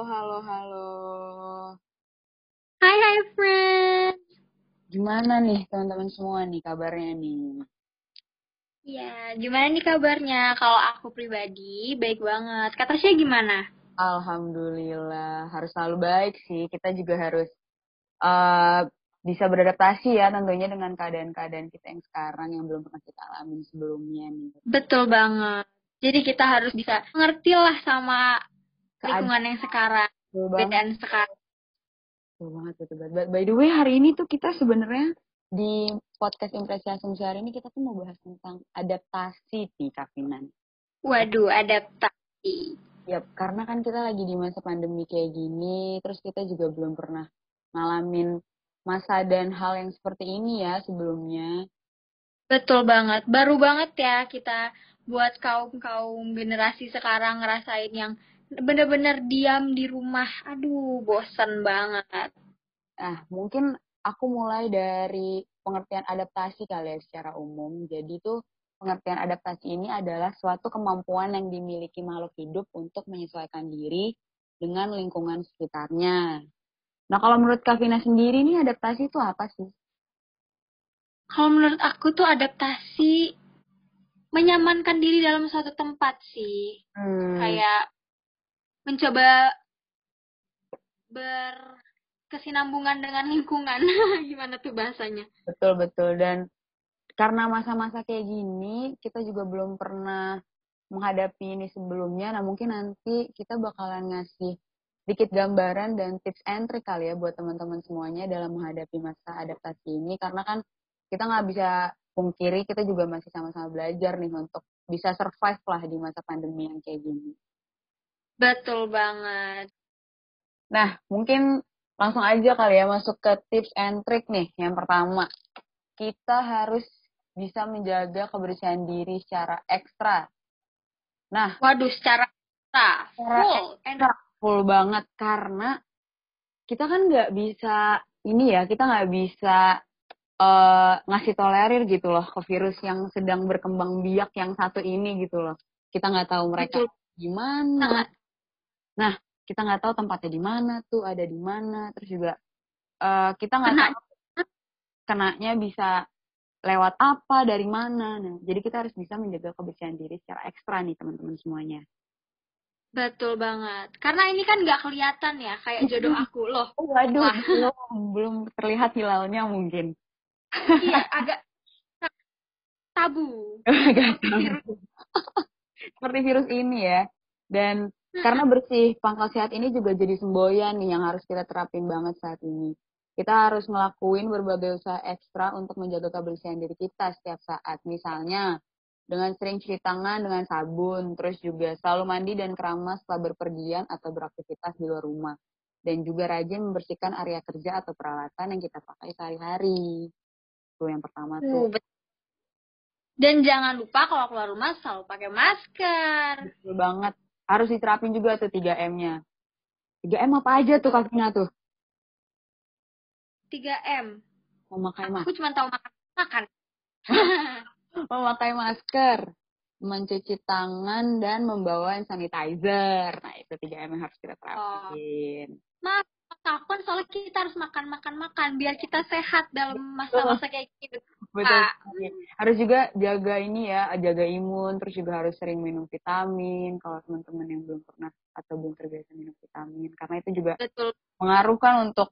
Halo, halo, halo. Hai, hai friends. Gimana nih teman-teman semua nih kabarnya nih? Ya, gimana nih kabarnya? Kalau aku pribadi, baik banget. Kata Tasya gimana? Alhamdulillah, harus selalu baik sih. Kita juga harus uh, bisa beradaptasi ya tentunya dengan keadaan-keadaan kita yang sekarang yang belum pernah kita alami sebelumnya nih. Betul banget. Jadi kita harus bisa ngerti lah sama lingkungan yang sekarang, bedaan sekarang. Betul banget, betul banget. By the way, hari ini tuh kita sebenarnya di podcast Impresi Asumsi hari ini kita tuh mau bahas tentang adaptasi di Kafinan. Waduh, adaptasi. Ya, karena kan kita lagi di masa pandemi kayak gini, terus kita juga belum pernah ngalamin masa dan hal yang seperti ini ya sebelumnya. Betul banget, baru banget ya kita buat kaum-kaum generasi sekarang ngerasain yang bener-bener diam di rumah. Aduh, bosan banget. Nah, mungkin aku mulai dari pengertian adaptasi kali ya secara umum. Jadi tuh pengertian adaptasi ini adalah suatu kemampuan yang dimiliki makhluk hidup untuk menyesuaikan diri dengan lingkungan sekitarnya. Nah, kalau menurut Kavina sendiri nih adaptasi itu apa sih? Kalau menurut aku tuh adaptasi menyamankan diri dalam suatu tempat sih. Hmm. Kayak mencoba berkesinambungan dengan lingkungan. Gimana tuh bahasanya? Betul, betul. Dan karena masa-masa kayak gini, kita juga belum pernah menghadapi ini sebelumnya. Nah, mungkin nanti kita bakalan ngasih sedikit gambaran dan tips and trick kali ya buat teman-teman semuanya dalam menghadapi masa adaptasi ini. Karena kan kita nggak bisa pungkiri, kita juga masih sama-sama belajar nih untuk bisa survive lah di masa pandemi yang kayak gini. Betul banget. Nah, mungkin langsung aja kali ya masuk ke tips and trick nih. Yang pertama, kita harus bisa menjaga kebersihan diri secara ekstra. Nah, waduh, secara ekstra, full, ekstra, full banget karena kita kan nggak bisa ini ya, kita nggak bisa uh, ngasih tolerir gitu loh ke virus yang sedang berkembang biak yang satu ini gitu loh. Kita nggak tahu mereka Betul. gimana, Nah, kita nggak tahu tempatnya di mana tuh, ada di mana, terus juga uh, kita nggak tahu kenanya bisa lewat apa, dari mana. Nah, jadi kita harus bisa menjaga kebersihan diri secara ekstra nih teman-teman semuanya. Betul banget. Karena ini kan nggak kelihatan ya, kayak jodoh aku loh. Oh, waduh, belum, belum terlihat hilalnya mungkin. Iya, agak tabu. agak tabu. Seperti virus ini ya. Dan karena bersih pangkal sehat ini juga jadi semboyan nih yang harus kita terapin banget saat ini. Kita harus ngelakuin berbagai usaha ekstra untuk menjaga kebersihan diri kita setiap saat. Misalnya, dengan sering cuci tangan dengan sabun, terus juga selalu mandi dan keramas setelah berpergian atau beraktivitas di luar rumah. Dan juga rajin membersihkan area kerja atau peralatan yang kita pakai sehari-hari. Itu yang pertama tuh. Dan jangan lupa kalau keluar rumah selalu pakai masker. Betul banget harus diterapin juga tuh 3M-nya. 3M apa aja tuh Kak Vina tuh? 3M. Memakai masker. Aku cuma tahu makan. makan. Memakai masker, mencuci tangan, dan membawa sanitizer. Nah, itu 3M yang harus kita terapin. Oh. Nah, kapan soalnya kita harus makan makan makan biar kita sehat dalam masa-masa kayak gitu betul harus juga jaga ini ya jaga imun terus juga harus sering minum vitamin kalau teman-teman yang belum pernah atau belum terbiasa minum vitamin karena itu juga betul. mengaruhkan untuk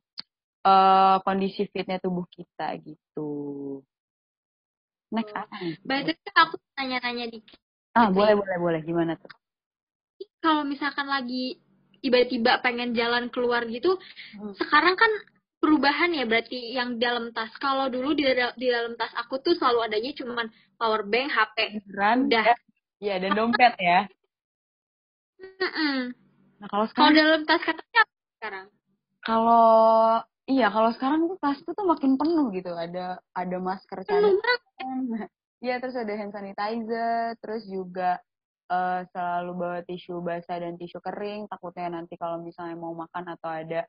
uh, kondisi fitnya tubuh kita gitu. Next apa berarti aku tanya-tanya dikit. Ah boleh boleh boleh. Gimana tuh? Kalau misalkan lagi tiba-tiba pengen jalan keluar gitu hmm. sekarang kan perubahan ya berarti yang dalam tas. Kalau dulu di, di dalam tas aku tuh selalu adanya cuman power bank HP Beneran? udah. Ya dan dompet ya? Nah kalau sekarang kalau dalam tas katanya sekarang? Kalau iya kalau sekarang tuh tas tuh makin penuh gitu. Ada ada masker penuh Iya terus ada hand sanitizer terus juga uh, selalu bawa tisu basah dan tisu kering. Takutnya nanti kalau misalnya mau makan atau ada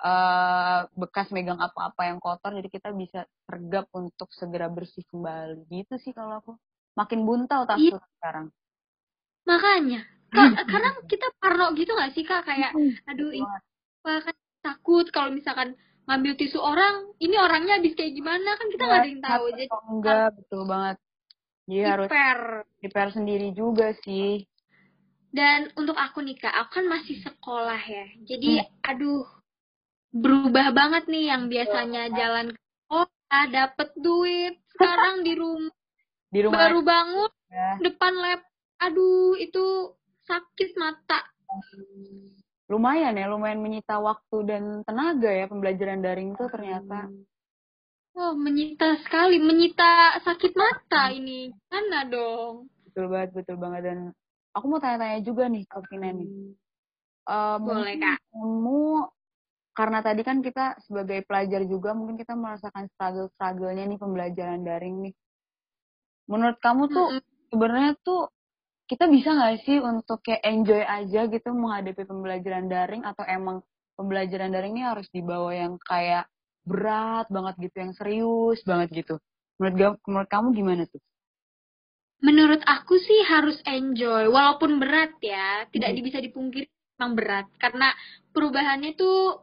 uh, bekas megang apa-apa yang kotor jadi kita bisa sergap untuk segera bersih kembali. Gitu sih kalau aku. Makin buntal tas iya. sekarang. Makanya. Kak, karena kita parno gitu gak sih kak? Kayak aduh ini kan takut kalau misalkan ngambil tisu orang ini orangnya habis kayak gimana? Kan kita nggak ada yang tahu. jadi enggak betul banget jadi harus prepare prepare sendiri juga sih. Dan untuk aku nih kak aku kan masih sekolah ya. Jadi aduh berubah banget nih yang biasanya jalan ke sekolah dapet duit sekarang di rumah di rumah baru bangun ya. depan lab aduh itu sakit mata. Lumayan ya lumayan menyita waktu dan tenaga ya pembelajaran daring itu ternyata oh menyita sekali menyita sakit mata ini. Mana dong? Betul banget betul banget. Dan aku mau tanya-tanya juga nih ke Vina nih. Eh, boleh kak. kamu karena tadi kan kita sebagai pelajar juga mungkin kita merasakan struggle-strugglenya nih pembelajaran daring nih. Menurut kamu tuh Mm-mm. sebenarnya tuh kita bisa nggak sih untuk kayak enjoy aja gitu menghadapi pembelajaran daring? Atau emang pembelajaran daring ini harus dibawa yang kayak berat banget gitu yang serius banget gitu. Menurut menurut kamu gimana tuh? Menurut aku sih harus enjoy walaupun berat ya. Tidak Hmm. bisa dipungkiri memang berat karena perubahannya tuh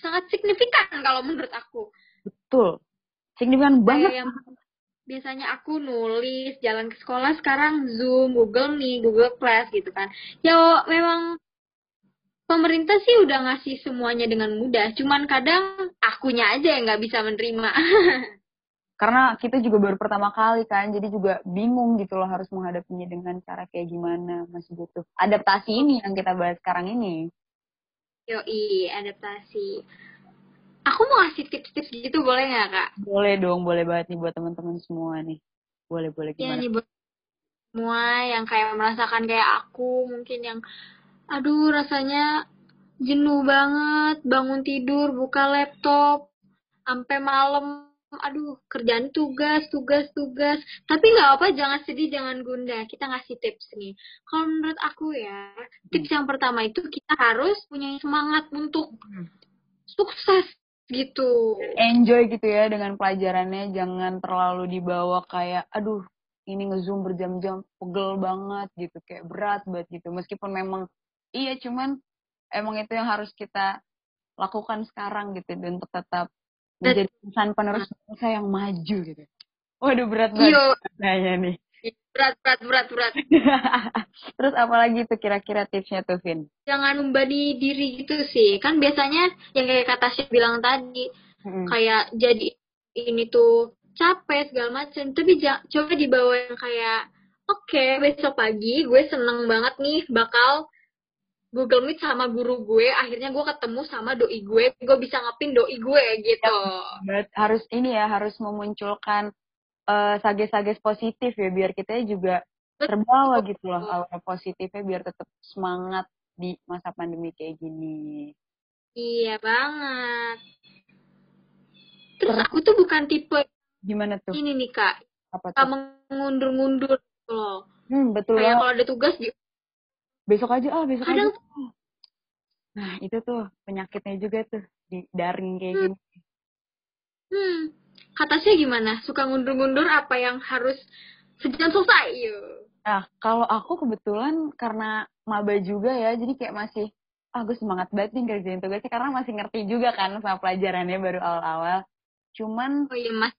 sangat signifikan kalau menurut aku. Betul. Signifikan banget. yang biasanya aku nulis jalan ke sekolah sekarang zoom google nih google class gitu kan. Ya memang pemerintah sih udah ngasih semuanya dengan mudah. Cuman kadang akunya aja yang nggak bisa menerima. Karena kita juga baru pertama kali kan jadi juga bingung gitu loh harus menghadapinya dengan cara kayak gimana masih butuh. Adaptasi ini yang kita bahas sekarang ini. Yoi adaptasi. Aku mau ngasih tips-tips gitu boleh nggak kak? Boleh dong boleh banget nih buat teman-teman semua nih. Boleh boleh ya gimana? nih buat semua yang kayak merasakan kayak aku mungkin yang aduh rasanya jenuh banget bangun tidur buka laptop sampai malam. Aduh kerjaan tugas tugas tugas. Tapi nggak apa jangan sedih jangan gundah kita ngasih tips nih. Kalau menurut aku ya tips yang pertama itu kita harus punya semangat untuk sukses gitu. Enjoy gitu ya dengan pelajarannya. Jangan terlalu dibawa kayak aduh ini ngezoom berjam-jam pegel banget gitu. Kayak berat banget gitu. Meskipun memang iya cuman emang itu yang harus kita lakukan sekarang gitu dan untuk tetap menjadi insan penerus bangsa yang maju gitu. Waduh berat banget nanya nih. Berat berat berat berat. Terus apalagi tuh kira-kira tipsnya tuh Vin? Jangan membani diri gitu sih. Kan biasanya yang kayak kata Syed bilang tadi Mm-mm. kayak jadi ini tuh capek segala macam tapi coba dibawa yang kayak oke besok pagi gue seneng banget nih bakal Google Meet sama guru gue akhirnya gue ketemu sama doi gue gue bisa ngapin doi gue gitu Berat- harus ini ya harus memunculkan eh, sages-sages positif ya biar kita juga terbawa gitu loh aura positifnya biar tetap semangat di masa pandemi kayak gini. iya banget terus aku tuh bukan tipe Gimana tuh? ini nih kak Apa tuh? mengundur-ngundur loh Hmm, betul kayak kalau ada tugas di Besok aja ah, besok kadang aja. Nah, itu tuh penyakitnya juga tuh di daring kayak Hmm. gini. Hmm, kata saya gimana? Suka ngundur-ngundur apa yang harus sejam selesai? Yo. Nah, kalau aku kebetulan karena maba juga ya, jadi kayak masih ah gue semangat banget nih kerjain tugasnya karena masih ngerti juga kan sama pelajarannya baru awal-awal. Cuman Oh iya mas,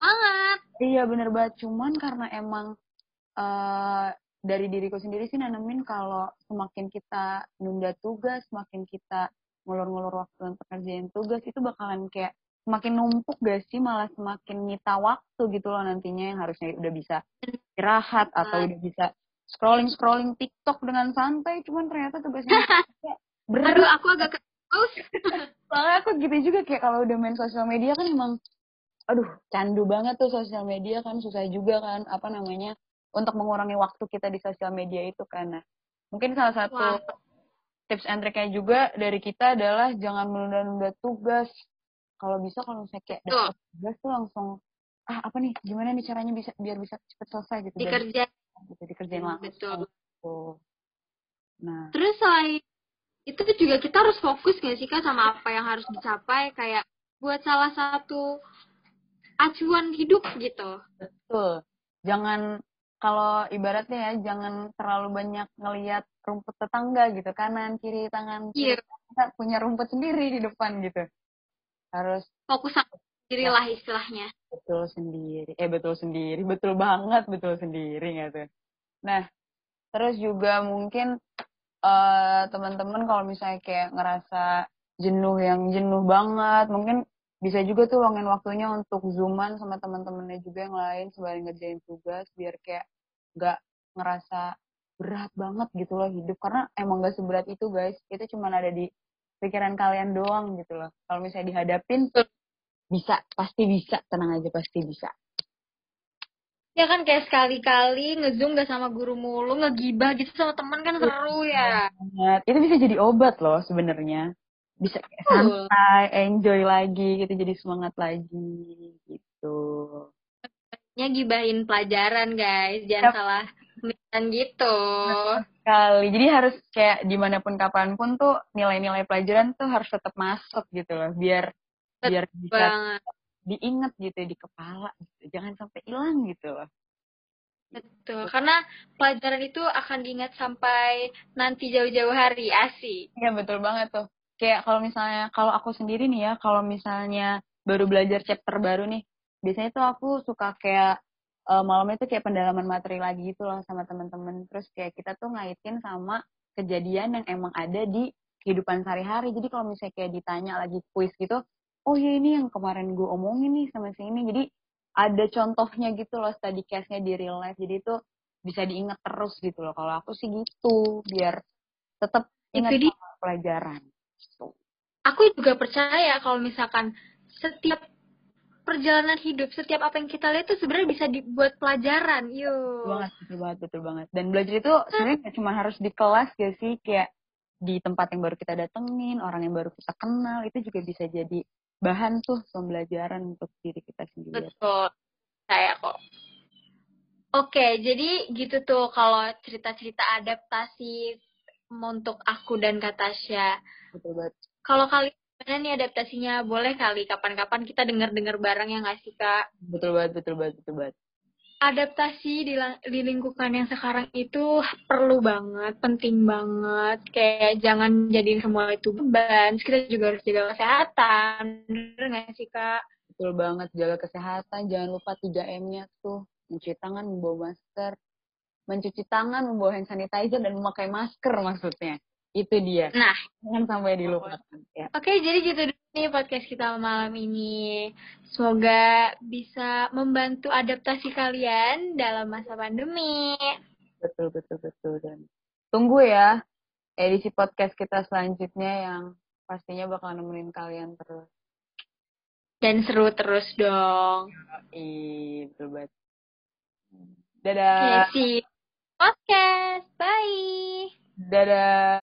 banget. Iya bener banget, cuman karena emang eh dari diriku sendiri sih nanemin kalau semakin kita nunda tugas, semakin kita ngulur-ngulur waktu untuk ngerjain tugas itu bakalan kayak semakin numpuk gak sih? Malah semakin nyita waktu gitu loh nantinya yang harusnya udah bisa istirahat atau udah bisa scrolling scrolling TikTok dengan santai, cuman ternyata tugasnya kayak berat. Aduh, aku agak keus. soalnya aku gitu juga kayak kalau udah main sosial media kan emang aduh candu banget tuh sosial media kan susah juga kan apa namanya untuk mengurangi waktu kita di sosial media itu nah mungkin salah satu Wah. tips and triknya juga dari kita adalah jangan menunda-nunda tugas kalau bisa kalau misalnya kayak dapat tugas tuh langsung ah apa nih gimana nih caranya bisa biar bisa cepet selesai gitu dan Dikerja. gitu, dikerjain langsung betul. gitu. nah Terus selain itu juga kita harus fokus gak sih kak sama apa yang harus dicapai kayak buat salah satu acuan hidup gitu. Betul. Jangan kalau ibaratnya ya jangan terlalu banyak ngelihat rumput tetangga gitu kanan kiri tangan Iya. kita punya rumput sendiri di depan gitu. Harus Fokus sama diri lah istilahnya. betul sendiri. Eh betul sendiri. Betul banget betul sendiri nggak tuh? Nah terus juga mungkin eh teman-teman kalau misalnya kayak ngerasa jenuh yang jenuh banget mungkin bisa juga tuh luangin waktunya untuk zooman sama teman-temannya juga yang lain sembari ngerjain tugas biar kayak nggak ngerasa berat banget gitu loh hidup. Karena emang gak seberat itu guys. Itu cuma ada di pikiran kalian doang gitu loh. Kalau misalnya dihadapin bisa. Pasti bisa. Tenang aja pasti bisa. Ya kan kayak sekali-kali ngezoom gak sama guru mulu, ngegibah gitu sama teman kan seru ya. banget. Itu bisa jadi obat loh sebenarnya bisa kayak Betul. santai enjoy lagi gitu jadi semangat lagi gitu Ya gibahin pelajaran guys, jangan Yap. salah pemikiran gitu. kali jadi harus kayak di mana pun kapan pun tuh nilai-nilai pelajaran tuh harus tetap masuk gitu loh biar biar bisa Banget. diingat gitu di kepala gitu. jangan sampai hilang gitu loh Betul, karena pelajaran itu akan diingat sampai nanti jauh-jauh hari, asik. Iya betul banget tuh. Kayak kalau misalnya kalau aku sendiri nih ya, kalau misalnya baru belajar chapter baru nih, biasanya tuh aku suka kayak eh, malamnya tuh kayak pendalaman materi lagi gitu loh sama teman-teman. Terus kayak kita tuh ngaitin sama kejadian yang emang ada di kehidupan sehari-hari. Jadi kalau misalnya kayak ditanya lagi kuis gitu, oh iya ini yang kemarin gue omongin nih sama si ini. Jadi ada contohnya gitu loh study case-nya di real life. Jadi itu bisa diingat terus gitu loh. Kalau aku sih gitu, biar tetap ingat pelajaran. Aku juga percaya kalau misalkan setiap perjalanan hidup, setiap apa yang kita lihat itu sebenarnya bisa dibuat pelajaran. Betul Yuk. banget, betul banget, betul banget. Dan belajar itu sebenarnya nggak cuma harus di kelas gak sih, kayak di tempat yang baru kita datengin, orang yang baru kita kenal, itu juga bisa jadi bahan tuh pembelajaran untuk diri kita sendiri. Betul. Saya kok. Oke, jadi gitu tuh kalau cerita-cerita adaptasi untuk aku dan Katasha. Betul banget. Kalau kalian gimana nih adaptasinya? Boleh kali kapan-kapan kita denger-denger bareng ya nggak sih, Kak? Betul banget, betul banget, betul banget. Adaptasi di, di lingkungan yang sekarang itu perlu banget, penting banget. Kayak jangan jadiin semua itu beban. Kita juga harus jaga kesehatan. Bener nggak sih, Kak? Betul banget, jaga kesehatan, jangan lupa 3M-nya tuh. Mencuci tangan, membawa masker. Mencuci tangan, membawa hand sanitizer, dan memakai masker maksudnya. Itu dia. Nah, Jangan sampai dilupakan. Ya. Oke, jadi gitu dulu nih podcast kita malam ini. Semoga bisa membantu adaptasi kalian dalam masa pandemi. Betul, betul, betul. Dan tunggu ya edisi podcast kita selanjutnya yang pastinya bakal nemenin kalian terus. Dan seru terus dong. Ih, betul banget. Dadah. see you podcast. Bye. Dadah.